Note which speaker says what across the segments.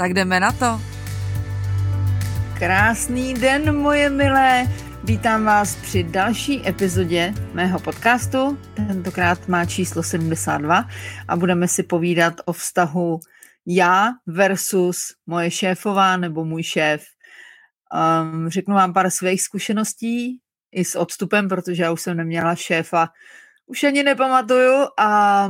Speaker 1: Tak jdeme na to. Krásný den, moje milé. Vítám vás při další epizodě mého podcastu. Tentokrát má číslo 72 a budeme si povídat o vztahu já versus moje šéfová nebo můj šéf. Um, řeknu vám pár svých zkušeností i s odstupem, protože já už jsem neměla šéfa, už ani nepamatuju a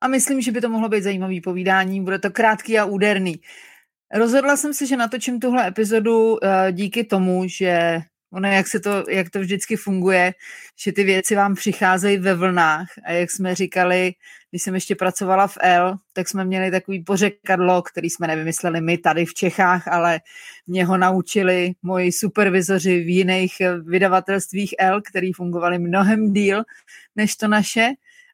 Speaker 1: a myslím, že by to mohlo být zajímavý povídání. Bude to krátký a úderný. Rozhodla jsem se, že natočím tuhle epizodu uh, díky tomu, že ono, jak, se to, jak to vždycky funguje, že ty věci vám přicházejí ve vlnách a jak jsme říkali, když jsem ještě pracovala v L, tak jsme měli takový pořekadlo, který jsme nevymysleli my tady v Čechách, ale mě ho naučili moji supervizoři v jiných vydavatelstvích L, který fungovali mnohem díl než to naše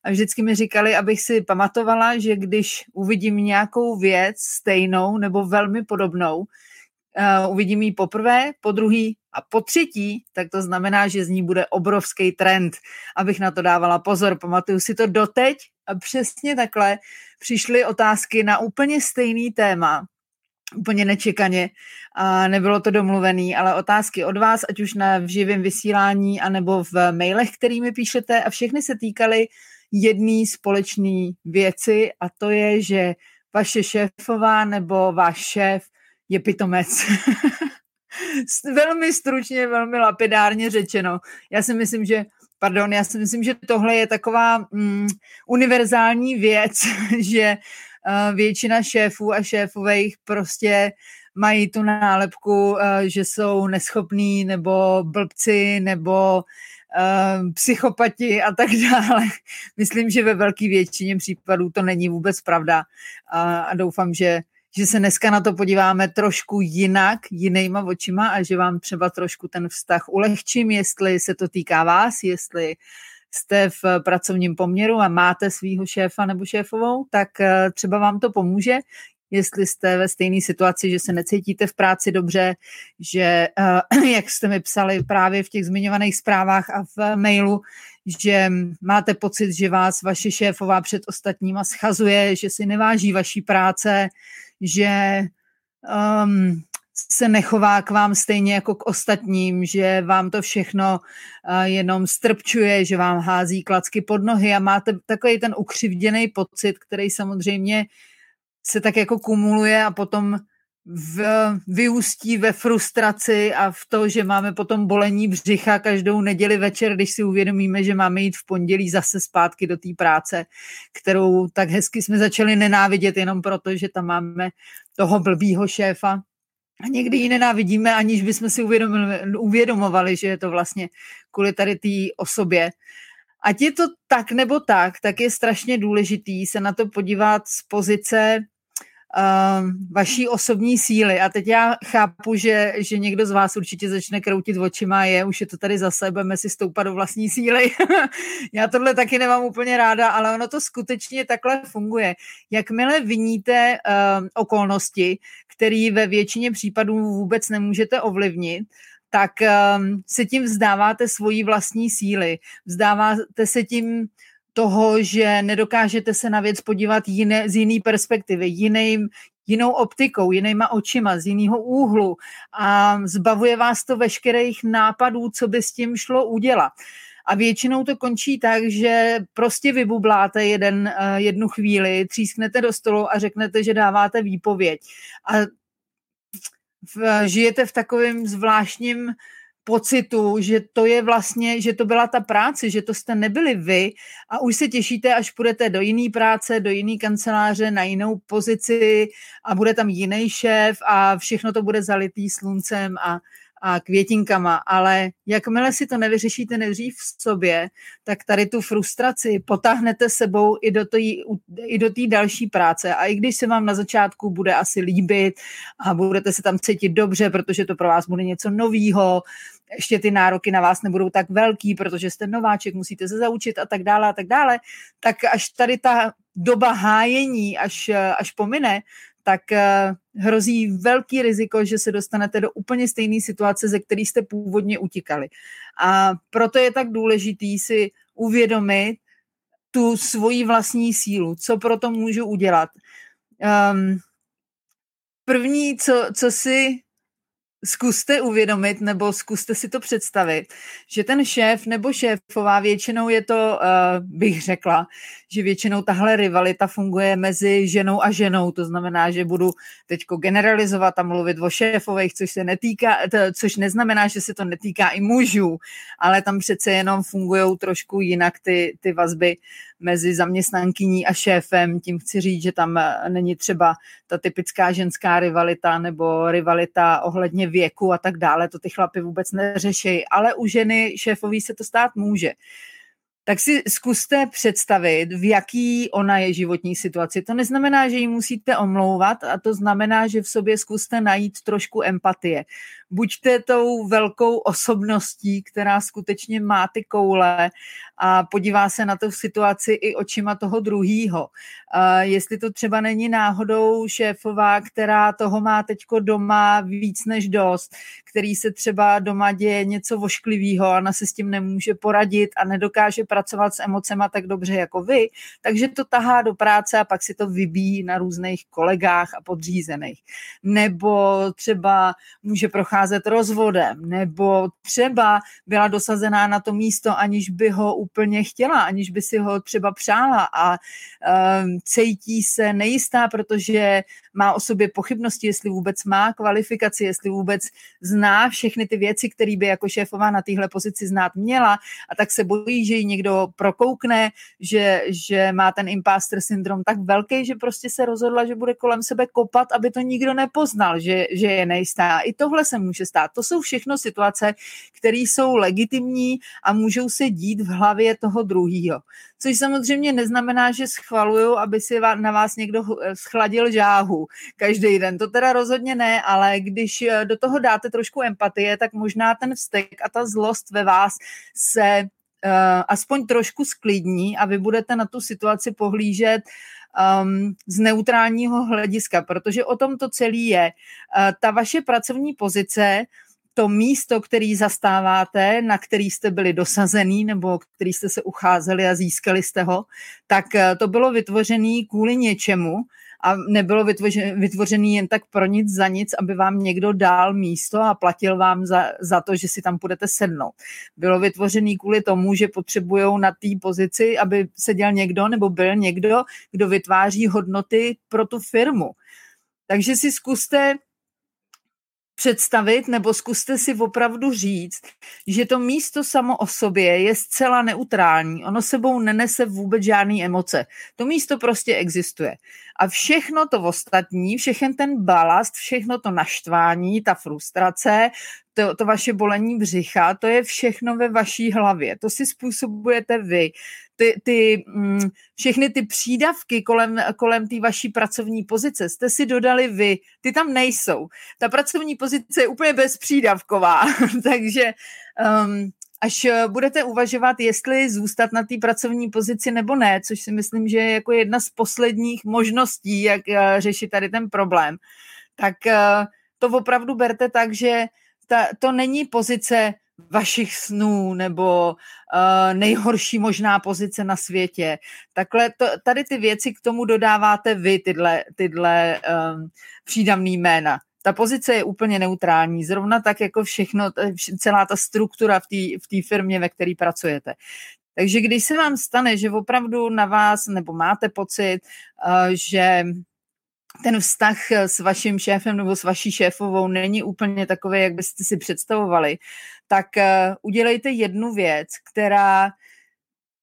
Speaker 1: a vždycky mi říkali, abych si pamatovala, že když uvidím nějakou věc stejnou nebo velmi podobnou, uh, uvidím ji poprvé, po druhý a po třetí, tak to znamená, že z ní bude obrovský trend, abych na to dávala pozor. Pamatuju si to doteď a přesně takhle přišly otázky na úplně stejný téma, úplně nečekaně a nebylo to domluvený, ale otázky od vás, ať už na v živém vysílání, anebo v mailech, kterými píšete a všechny se týkaly jedné společné věci a to je, že vaše šéfová nebo váš šéf je pitomec. velmi stručně, velmi lapidárně řečeno. Já si myslím, že pardon, já si myslím, že tohle je taková mm, univerzální věc, že uh, většina šéfů a šéfových prostě mají tu nálepku, uh, že jsou neschopní nebo blbci nebo uh, psychopati a tak dále. Myslím, že ve velké většině případů to není vůbec pravda a, a doufám, že že se dneska na to podíváme trošku jinak, jinýma očima a že vám třeba trošku ten vztah ulehčím, jestli se to týká vás, jestli jste v pracovním poměru a máte svého šéfa nebo šéfovou, tak eh, třeba vám to pomůže jestli jste ve stejné situaci, že se necítíte v práci dobře, že, uh, jak jste mi psali právě v těch zmiňovaných zprávách a v mailu, že máte pocit, že vás vaše šéfová před ostatníma schazuje, že si neváží vaší práce, že um, se nechová k vám stejně jako k ostatním, že vám to všechno uh, jenom strpčuje, že vám hází klacky pod nohy a máte takový ten ukřivděný pocit, který samozřejmě se tak jako kumuluje a potom v, vyústí ve frustraci a v to, že máme potom bolení břicha každou neděli večer, když si uvědomíme, že máme jít v pondělí zase zpátky do té práce, kterou tak hezky jsme začali nenávidět jenom proto, že tam máme toho blbýho šéfa. A někdy ji nenávidíme, aniž bychom si uvědomovali, že je to vlastně kvůli tady té osobě. Ať je to tak nebo tak, tak je strašně důležitý se na to podívat z pozice uh, vaší osobní síly. A teď já chápu, že, že někdo z vás určitě začne kroutit očima, je, už je to tady zase, budeme si stoupat do vlastní síly. já tohle taky nemám úplně ráda, ale ono to skutečně takhle funguje. Jakmile viníte uh, okolnosti, které ve většině případů vůbec nemůžete ovlivnit, tak um, se tím vzdáváte svojí vlastní síly. Vzdáváte se tím toho, že nedokážete se na věc podívat jiné, z jiné perspektivy, jiným, jinou optikou, jinýma očima, z jiného úhlu a zbavuje vás to veškerých nápadů, co by s tím šlo udělat. A většinou to končí tak, že prostě vybubláte jeden, eh, jednu chvíli, třísknete do stolu a řeknete, že dáváte výpověď. A žijete v takovém zvláštním pocitu, že to je vlastně, že to byla ta práce, že to jste nebyli vy a už se těšíte, až půjdete do jiné práce, do jiné kanceláře, na jinou pozici a bude tam jiný šéf a všechno to bude zalitý sluncem a, a květinkama, ale jakmile si to nevyřešíte nejdřív v sobě, tak tady tu frustraci potáhnete sebou i do té i do další práce. A i když se vám na začátku bude asi líbit a budete se tam cítit dobře, protože to pro vás bude něco novýho, ještě ty nároky na vás nebudou tak velký, protože jste nováček, musíte se zaučit a tak dále a tak dále, tak až tady ta doba hájení, až, až pomine, tak eh, hrozí velký riziko, že se dostanete do úplně stejné situace, ze které jste původně utíkali. A proto je tak důležitý si uvědomit tu svoji vlastní sílu, co pro to můžu udělat. Um, první, co, co si zkuste uvědomit nebo zkuste si to představit, že ten šéf nebo šéfová většinou je to, uh, bych řekla, že většinou tahle rivalita funguje mezi ženou a ženou, to znamená, že budu teďko generalizovat a mluvit o šéfových, což se netýká, což neznamená, že se to netýká i mužů, ale tam přece jenom fungují trošku jinak ty, ty vazby mezi zaměstnankyní a šéfem. Tím chci říct, že tam není třeba ta typická ženská rivalita nebo rivalita ohledně věku a tak dále. To ty chlapy vůbec neřeší, ale u ženy šéfový se to stát může tak si zkuste představit, v jaký ona je životní situaci. To neznamená, že ji musíte omlouvat a to znamená, že v sobě zkuste najít trošku empatie. Buďte tou velkou osobností, která skutečně má ty koule a podívá se na tu situaci i očima toho druhýho. Jestli to třeba není náhodou šéfová, která toho má teďko doma víc než dost, který se třeba doma děje něco vošklivého a ona se s tím nemůže poradit a nedokáže pracovat s emocema tak dobře jako vy, takže to tahá do práce a pak si to vybíjí na různých kolegách a podřízených. Nebo třeba může procházet rozvodem, nebo třeba byla dosazená na to místo, aniž by ho úplně chtěla, aniž by si ho třeba přála a um, cítí se nejistá, protože má o sobě pochybnosti, jestli vůbec má kvalifikaci, jestli vůbec zná všechny ty věci, které by jako šéfová na téhle pozici znát měla a tak se bojí, že ji někdo prokoukne, že, že má ten imposter syndrom tak velký, že prostě se rozhodla, že bude kolem sebe kopat, aby to nikdo nepoznal, že, že je nejistá. I tohle se může stát. To jsou všechno situace, které jsou legitimní a můžou se dít v hlavě toho druhého. Což samozřejmě neznamená, že schvaluju, aby si na vás někdo schladil žáhu každý den. To teda rozhodně ne, ale když eh, do toho dáte trošku empatie, tak možná ten vztek a ta zlost ve vás se uh, aspoň trošku sklidní a vy budete na tu situaci pohlížet um, z neutrálního hlediska, protože o tom to celý je. Uh, ta vaše pracovní pozice to místo, který zastáváte, na který jste byli dosazený nebo který jste se ucházeli a získali jste ho, tak to bylo vytvořené kvůli něčemu a nebylo vytvořený jen tak pro nic za nic, aby vám někdo dal místo a platil vám za, za to, že si tam budete sednout. Bylo vytvořený kvůli tomu, že potřebují na té pozici, aby seděl někdo nebo byl někdo, kdo vytváří hodnoty pro tu firmu. Takže si zkuste představit, nebo zkuste si opravdu říct, že to místo samo o sobě je zcela neutrální. Ono sebou nenese vůbec žádné emoce. To místo prostě existuje. A všechno to ostatní, všechen ten balast, všechno to naštvání, ta frustrace, to, to vaše bolení břicha, to je všechno ve vaší hlavě. To si způsobujete vy. Ty, ty, mm, všechny ty přídavky kolem, kolem té vaší pracovní pozice jste si dodali vy. Ty tam nejsou. Ta pracovní pozice je úplně bezpřídavková. Takže um, až budete uvažovat, jestli zůstat na té pracovní pozici nebo ne, což si myslím, že je jako jedna z posledních možností, jak uh, řešit tady ten problém, tak uh, to opravdu berte tak, že ta, to není pozice vašich snů nebo uh, nejhorší možná pozice na světě. Takhle to, tady ty věci k tomu dodáváte vy, tyhle, tyhle um, přídavný jména. Ta pozice je úplně neutrální, zrovna tak jako všechno, celá ta struktura v té v firmě, ve které pracujete. Takže když se vám stane, že opravdu na vás, nebo máte pocit, uh, že ten vztah s vaším šéfem nebo s vaší šéfovou není úplně takový, jak byste si představovali, tak uh, udělejte jednu věc, která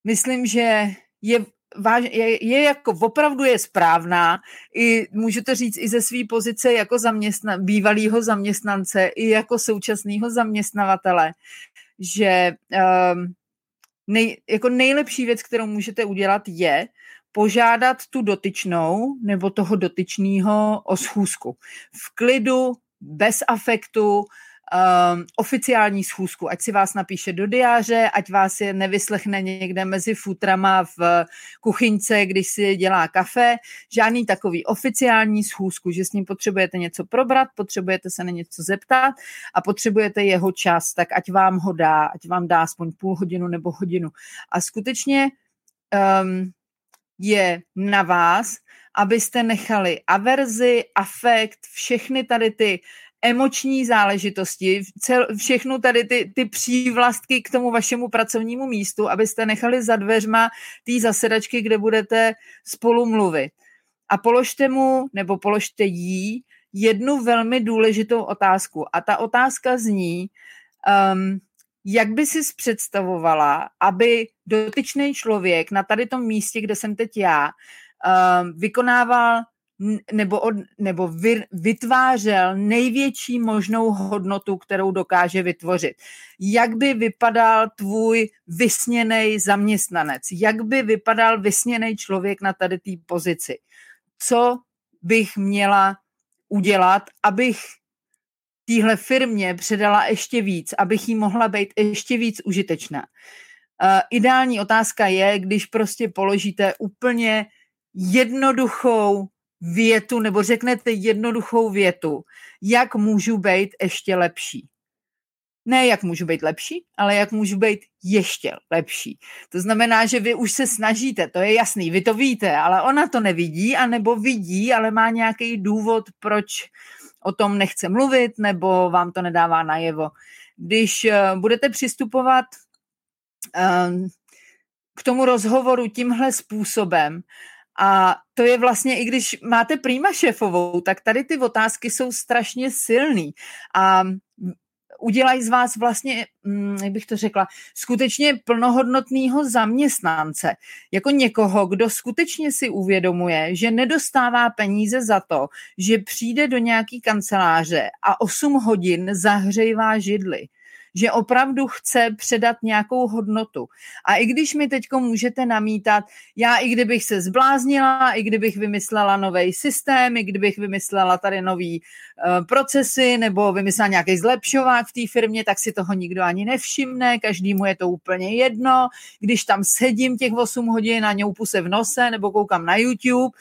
Speaker 1: myslím, že je váž, je, je jako opravdu je správná, i můžu to říct i ze své pozice jako zaměstna, bývalého zaměstnance, i jako současného zaměstnavatele, že um, nej, jako nejlepší věc, kterou můžete udělat, je požádat tu dotyčnou nebo toho dotyčného o schůzku. V klidu, bez afektu, um, oficiální schůzku, ať si vás napíše do diáře, ať vás je nevyslechne někde mezi futrama v kuchyňce, když si dělá kafe, žádný takový oficiální schůzku, že s ním potřebujete něco probrat, potřebujete se na něco zeptat a potřebujete jeho čas, tak ať vám ho dá, ať vám dá aspoň půl hodinu nebo hodinu. A skutečně um, je na vás, abyste nechali averzi, afekt, všechny tady ty emoční záležitosti, cel, všechno tady ty, ty přívlastky k tomu vašemu pracovnímu místu, abyste nechali za dveřma té zasedačky, kde budete spolu mluvit. A položte mu, nebo položte jí jednu velmi důležitou otázku. A ta otázka zní, um, jak by si představovala, aby dotyčný člověk na tady tom místě, kde jsem teď já, um, vykonával nebo, od, nebo vy, vytvářel největší možnou hodnotu, kterou dokáže vytvořit. Jak by vypadal tvůj vysněný zaměstnanec? Jak by vypadal vysněný člověk na tady té pozici? Co bych měla udělat, abych téhle firmě předala ještě víc, abych jí mohla být ještě víc užitečná. Uh, ideální otázka je, když prostě položíte úplně jednoduchou větu nebo řeknete jednoduchou větu, jak můžu být ještě lepší. Ne, jak můžu být lepší, ale jak můžu být ještě lepší. To znamená, že vy už se snažíte, to je jasný, vy to víte, ale ona to nevidí, anebo vidí, ale má nějaký důvod, proč o tom nechce mluvit, nebo vám to nedává najevo. Když eh, budete přistupovat ehm, k tomu rozhovoru tímhle způsobem, a to je vlastně, i když máte prýma šéfovou, tak tady ty otázky jsou strašně silný. A udělají z vás vlastně, mm, jak bych to řekla, skutečně plnohodnotného zaměstnance. Jako někoho, kdo skutečně si uvědomuje, že nedostává peníze za to, že přijde do nějaký kanceláře a 8 hodin zahřejvá židly že opravdu chce předat nějakou hodnotu. A i když mi teď můžete namítat, já i kdybych se zbláznila, i kdybych vymyslela nový systém, i kdybych vymyslela tady nový uh, procesy nebo vymyslela nějaký zlepšovák v té firmě, tak si toho nikdo ani nevšimne, každému je to úplně jedno. Když tam sedím těch 8 hodin a ňoupu se v nose nebo koukám na YouTube,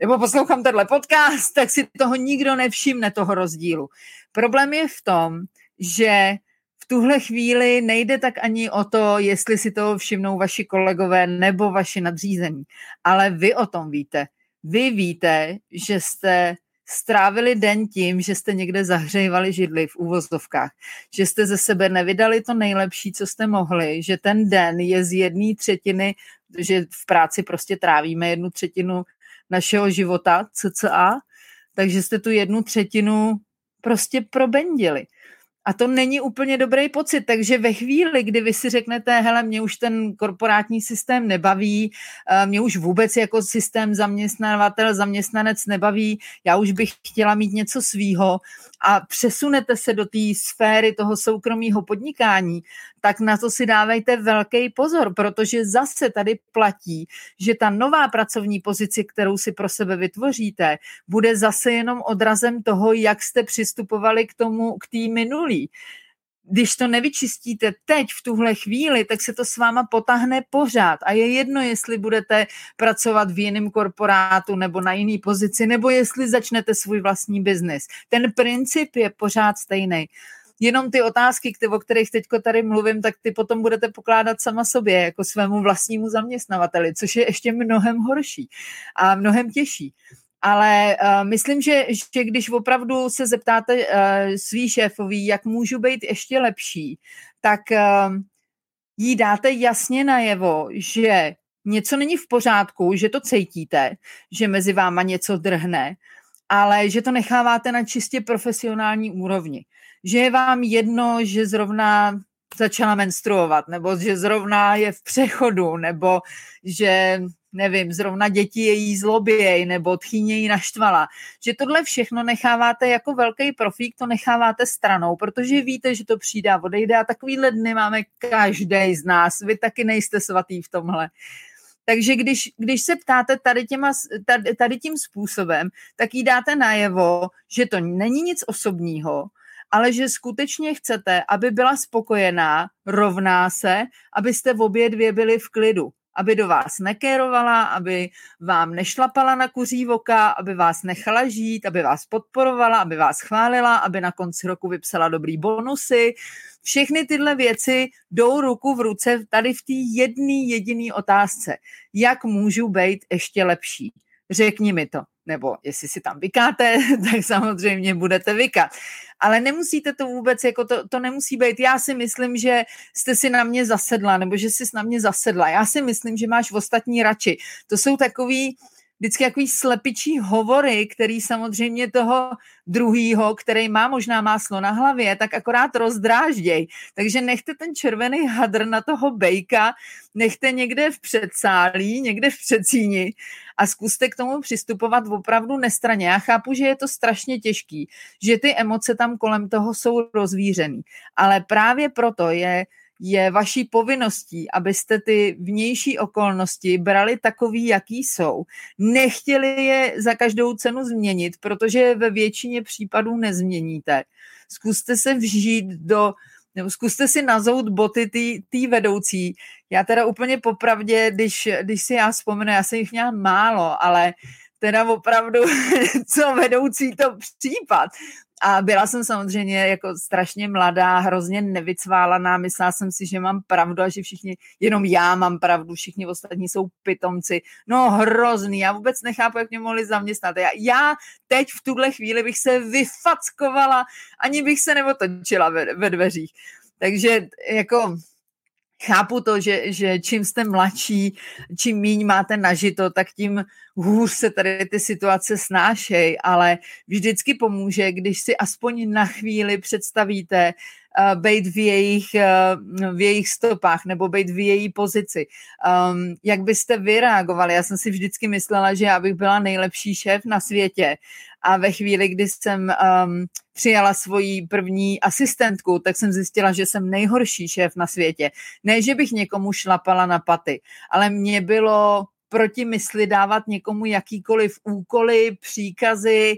Speaker 1: nebo poslouchám tenhle podcast, tak si toho nikdo nevšimne, toho rozdílu. Problém je v tom, že v tuhle chvíli nejde tak ani o to, jestli si to všimnou vaši kolegové nebo vaši nadřízení, ale vy o tom víte. Vy víte, že jste strávili den tím, že jste někde zahřejvali židli v úvozovkách, že jste ze sebe nevydali to nejlepší, co jste mohli, že ten den je z jedné třetiny, že v práci prostě trávíme jednu třetinu našeho života, cca, takže jste tu jednu třetinu prostě probendili. A to není úplně dobrý pocit, takže ve chvíli, kdy vy si řeknete, hele, mě už ten korporátní systém nebaví, eh, mě už vůbec jako systém zaměstnavatel, zaměstnanec nebaví, já už bych chtěla mít něco svýho a přesunete se do té sféry toho soukromého podnikání, tak na to si dávejte velký pozor, protože zase tady platí, že ta nová pracovní pozice, kterou si pro sebe vytvoříte, bude zase jenom odrazem toho, jak jste přistupovali k tomu, k té minulý když to nevyčistíte teď v tuhle chvíli, tak se to s váma potahne pořád. A je jedno, jestli budete pracovat v jiném korporátu nebo na jiný pozici, nebo jestli začnete svůj vlastní biznis. Ten princip je pořád stejný jenom ty otázky, o kterých teď tady mluvím, tak ty potom budete pokládat sama sobě, jako svému vlastnímu zaměstnavateli, což je ještě mnohem horší a mnohem těžší. Ale uh, myslím, že, že když opravdu se zeptáte uh, svý šéfový, jak můžu být ještě lepší, tak uh, jí dáte jasně najevo, že něco není v pořádku, že to cítíte, že mezi váma něco drhne, ale že to necháváte na čistě profesionální úrovni že je vám jedno, že zrovna začala menstruovat, nebo že zrovna je v přechodu, nebo že nevím, zrovna děti její zloběj nebo tchýně naštvala, že tohle všechno necháváte jako velký profík, to necháváte stranou, protože víte, že to přijde a odejde a takovýhle dny máme každý z nás. Vy taky nejste svatý v tomhle. Takže když, když se ptáte tady, těma, tady, tady tím způsobem, tak jí dáte najevo, že to není nic osobního, ale že skutečně chcete, aby byla spokojená, rovná se, abyste v obě dvě byli v klidu aby do vás nekérovala, aby vám nešlapala na kuří voka, aby vás nechala žít, aby vás podporovala, aby vás chválila, aby na konci roku vypsala dobrý bonusy. Všechny tyhle věci jdou ruku v ruce tady v té jedné jediné otázce. Jak můžu být ještě lepší? Řekni mi to nebo jestli si tam vykáte, tak samozřejmě budete vykat. Ale nemusíte to vůbec, jako to, to nemusí být. Já si myslím, že jste si na mě zasedla, nebo že jsi na mě zasedla. Já si myslím, že máš ostatní radši. To jsou takový, vždycky takový slepičí hovory, který samozřejmě toho druhýho, který má možná máslo na hlavě, tak akorát rozdrážděj. Takže nechte ten červený hadr na toho bejka, nechte někde v předsálí, někde v předsíni a zkuste k tomu přistupovat opravdu nestraně. Já chápu, že je to strašně těžký, že ty emoce tam kolem toho jsou rozvířený, ale právě proto je je vaší povinností, abyste ty vnější okolnosti brali takový, jaký jsou. Nechtěli je za každou cenu změnit, protože ve většině případů nezměníte. Zkuste se vžít do nebo zkuste si nazout boty té vedoucí. Já teda úplně popravdě, když, když si já vzpomenu, já jsem jich měla málo, ale teda opravdu, co vedoucí to případ. A byla jsem samozřejmě jako strašně mladá, hrozně nevycválaná, myslela jsem si, že mám pravdu a že všichni, jenom já mám pravdu, všichni ostatní jsou pitomci. No hrozný, já vůbec nechápu, jak mě mohli zaměstnat. Já, já teď v tuhle chvíli bych se vyfackovala, ani bych se neotočila ve, ve dveřích. Takže jako chápu to, že, že čím jste mladší, čím míň máte nažito, tak tím hůř se tady ty situace snášejí, ale vždycky pomůže, když si aspoň na chvíli představíte, uh, být v jejich, uh, v jejich stopách nebo být v její pozici. Um, jak byste vy reagovali? Já jsem si vždycky myslela, že já bych byla nejlepší šéf na světě a ve chvíli, kdy jsem um, přijala svoji první asistentku, tak jsem zjistila, že jsem nejhorší šéf na světě. Ne, že bych někomu šlapala na paty, ale mě bylo proti mysli dávat někomu jakýkoliv úkoly, příkazy,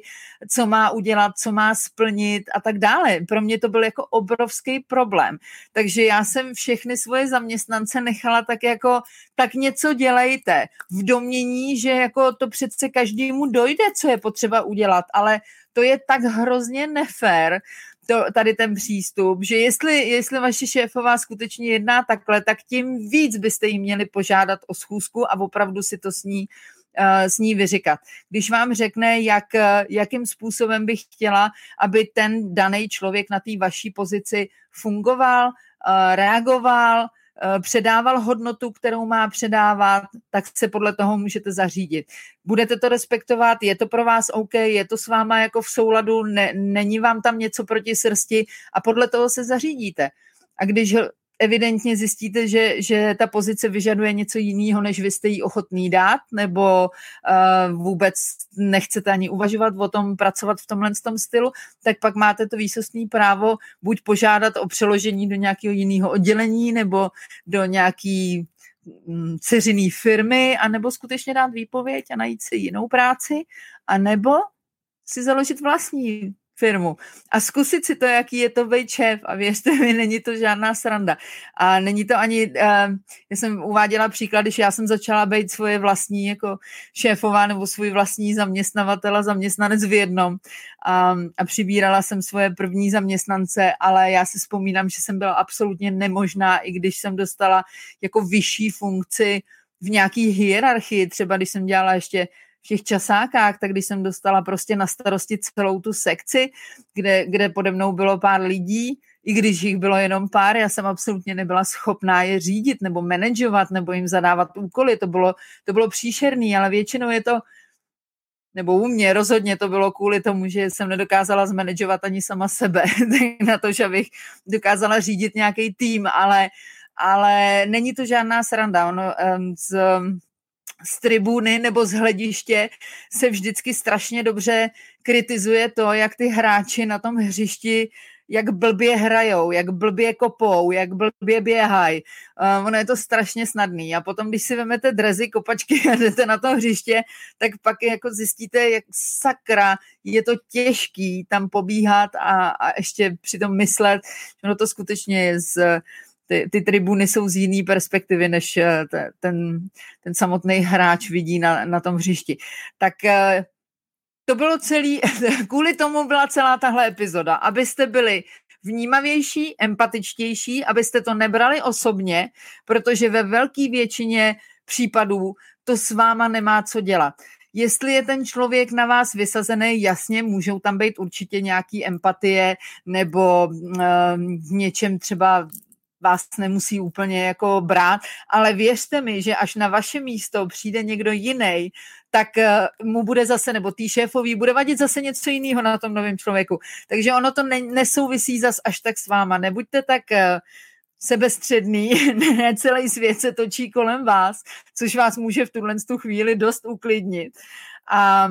Speaker 1: co má udělat, co má splnit a tak dále. Pro mě to byl jako obrovský problém. Takže já jsem všechny svoje zaměstnance nechala tak jako, tak něco dělejte. V domění, že jako to přece každému dojde, co je potřeba udělat, ale to je tak hrozně nefér, to, tady ten přístup, že jestli, jestli vaše šéfová skutečně jedná takhle, tak tím víc byste jí měli požádat o schůzku a opravdu si to s ní, uh, s ní vyříkat. Když vám řekne, jak, jakým způsobem bych chtěla, aby ten daný člověk na té vaší pozici fungoval, uh, reagoval, Eh, předával hodnotu, kterou má předávat, tak se podle toho můžete zařídit. Budete to respektovat, je to pro vás OK, je to s váma jako v souladu, ne, není vám tam něco proti srsti a podle toho se zařídíte. A když evidentně zjistíte, že, že ta pozice vyžaduje něco jiného, než vy jste jí ochotný dát, nebo uh, vůbec nechcete ani uvažovat o tom, pracovat v tomhle tom stylu, tak pak máte to výsostné právo buď požádat o přeložení do nějakého jiného oddělení, nebo do nějaký mm, ceřiný firmy, anebo skutečně dát výpověď a najít si jinou práci, anebo si založit vlastní firmu. A zkusit si to, jaký je to být šéf a věřte mi, není to žádná sranda. A není to ani, uh, já jsem uváděla příklad, když já jsem začala být svoje vlastní jako šéfová nebo svůj vlastní zaměstnavatel a zaměstnanec v jednom. A, a přibírala jsem svoje první zaměstnance, ale já si vzpomínám, že jsem byla absolutně nemožná, i když jsem dostala jako vyšší funkci v nějaký hierarchii, třeba když jsem dělala ještě těch časákách, tak když jsem dostala prostě na starosti celou tu sekci, kde, kde pode mnou bylo pár lidí, i když jich bylo jenom pár, já jsem absolutně nebyla schopná je řídit nebo manažovat nebo jim zadávat úkoly, to bylo, to bylo příšerný, ale většinou je to, nebo u mě rozhodně to bylo kvůli tomu, že jsem nedokázala zmanagovat ani sama sebe, na to, že abych dokázala řídit nějaký tým, ale, ale není to žádná sranda. Ono, um, z, z tribuny nebo z hlediště se vždycky strašně dobře kritizuje to, jak ty hráči na tom hřišti jak blbě hrajou, jak blbě kopou, jak blbě běhají. Uh, ono je to strašně snadný. A potom, když si vezmete drezy, kopačky a jdete na to hřiště, tak pak jako zjistíte, jak sakra je to těžký tam pobíhat a, a ještě přitom myslet, ono to skutečně je z ty, ty tribuny jsou z jiný perspektivy, než eh, ten, ten samotný hráč vidí na, na tom hřišti. Tak eh, to bylo celý, kvůli tomu byla celá tahle epizoda, abyste byli vnímavější, empatičtější, abyste to nebrali osobně, protože ve velké většině případů to s váma nemá co dělat. Jestli je ten člověk na vás vysazený, jasně, můžou tam být určitě nějaký empatie nebo uh, v něčem třeba vás nemusí úplně jako brát, ale věřte mi, že až na vaše místo přijde někdo jiný, tak eh, mu bude zase, nebo tý šéfový, bude vadit zase něco jiného na tom novém člověku. Takže ono to ne, nesouvisí zas až tak s váma. Nebuďte tak eh, sebestředný, ne celý svět se točí kolem vás, což vás může v tuhle tu chvíli dost uklidnit. A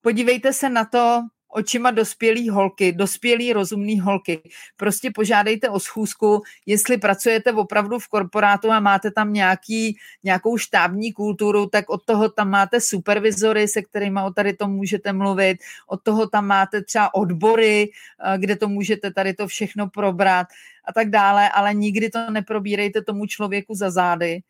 Speaker 1: podívejte se na to, očima dospělý holky, dospělý rozumný holky. Prostě požádejte o schůzku, jestli pracujete opravdu v korporátu a máte tam nějaký, nějakou štábní kulturu, tak od toho tam máte supervizory, se kterými o tady to můžete mluvit, od toho tam máte třeba odbory, eh, kde to můžete tady to všechno probrat a tak dále, ale nikdy to neprobírejte tomu člověku za zády.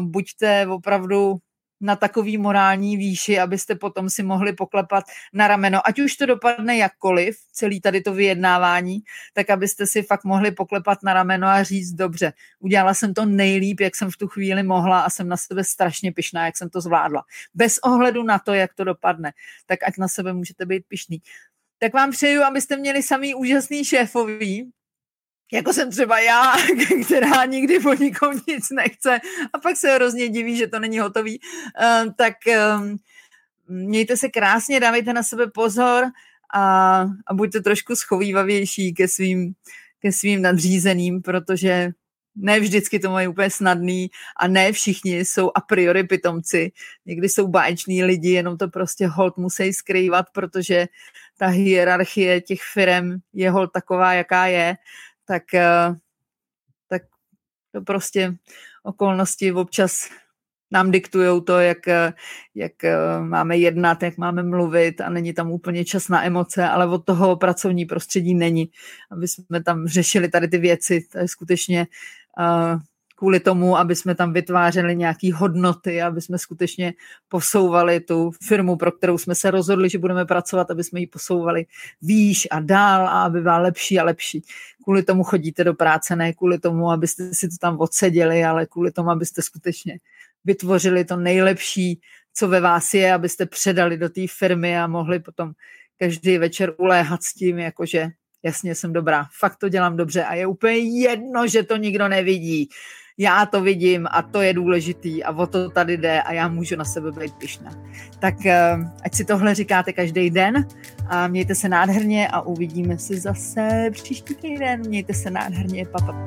Speaker 1: Buďte opravdu na takový morální výši, abyste potom si mohli poklepat na rameno. Ať už to dopadne jakkoliv, celý tady to vyjednávání, tak abyste si fakt mohli poklepat na rameno a říct, dobře, udělala jsem to nejlíp, jak jsem v tu chvíli mohla a jsem na sebe strašně pišná, jak jsem to zvládla. Bez ohledu na to, jak to dopadne, tak ať na sebe můžete být pišný. Tak vám přeju, abyste měli samý úžasný šéfový, jako jsem třeba já, která nikdy po nikom nic nechce a pak se hrozně diví, že to není hotový, uh, tak um, mějte se krásně, dávejte na sebe pozor a, a buďte trošku schovývavější ke svým, ke svým nadřízeným, protože ne vždycky to mají úplně snadný a ne všichni jsou a priori pitomci. Někdy jsou báječní lidi, jenom to prostě hold musí skrývat, protože ta hierarchie těch firm je hold taková, jaká je tak, eh, tak to prostě okolnosti občas nám diktují to, jak, eh, jak eh, máme jednat, jak máme mluvit a není tam úplně čas na emoce, ale od toho pracovní prostředí není, aby jsme tam řešili tady ty věci. To je skutečně uh, kvůli tomu, aby jsme tam vytvářeli nějaké hodnoty, aby jsme skutečně posouvali tu firmu, pro kterou jsme se rozhodli, že budeme pracovat, aby jsme ji posouvali výš a dál a aby byla lepší a lepší. Kvůli tomu chodíte do práce, ne kvůli tomu, abyste si to tam odseděli, ale kvůli tomu, abyste skutečně vytvořili to nejlepší, co ve vás je, abyste předali do té firmy a mohli potom každý večer uléhat s tím, jakože jasně jsem dobrá, fakt to dělám dobře a je úplně jedno, že to nikdo nevidí já to vidím a to je důležitý a o to tady jde a já můžu na sebe být pišná. Tak eh, ať si tohle říkáte každý den a mějte se nádherně a uvidíme se zase příští týden. Mějte se nádherně, papa.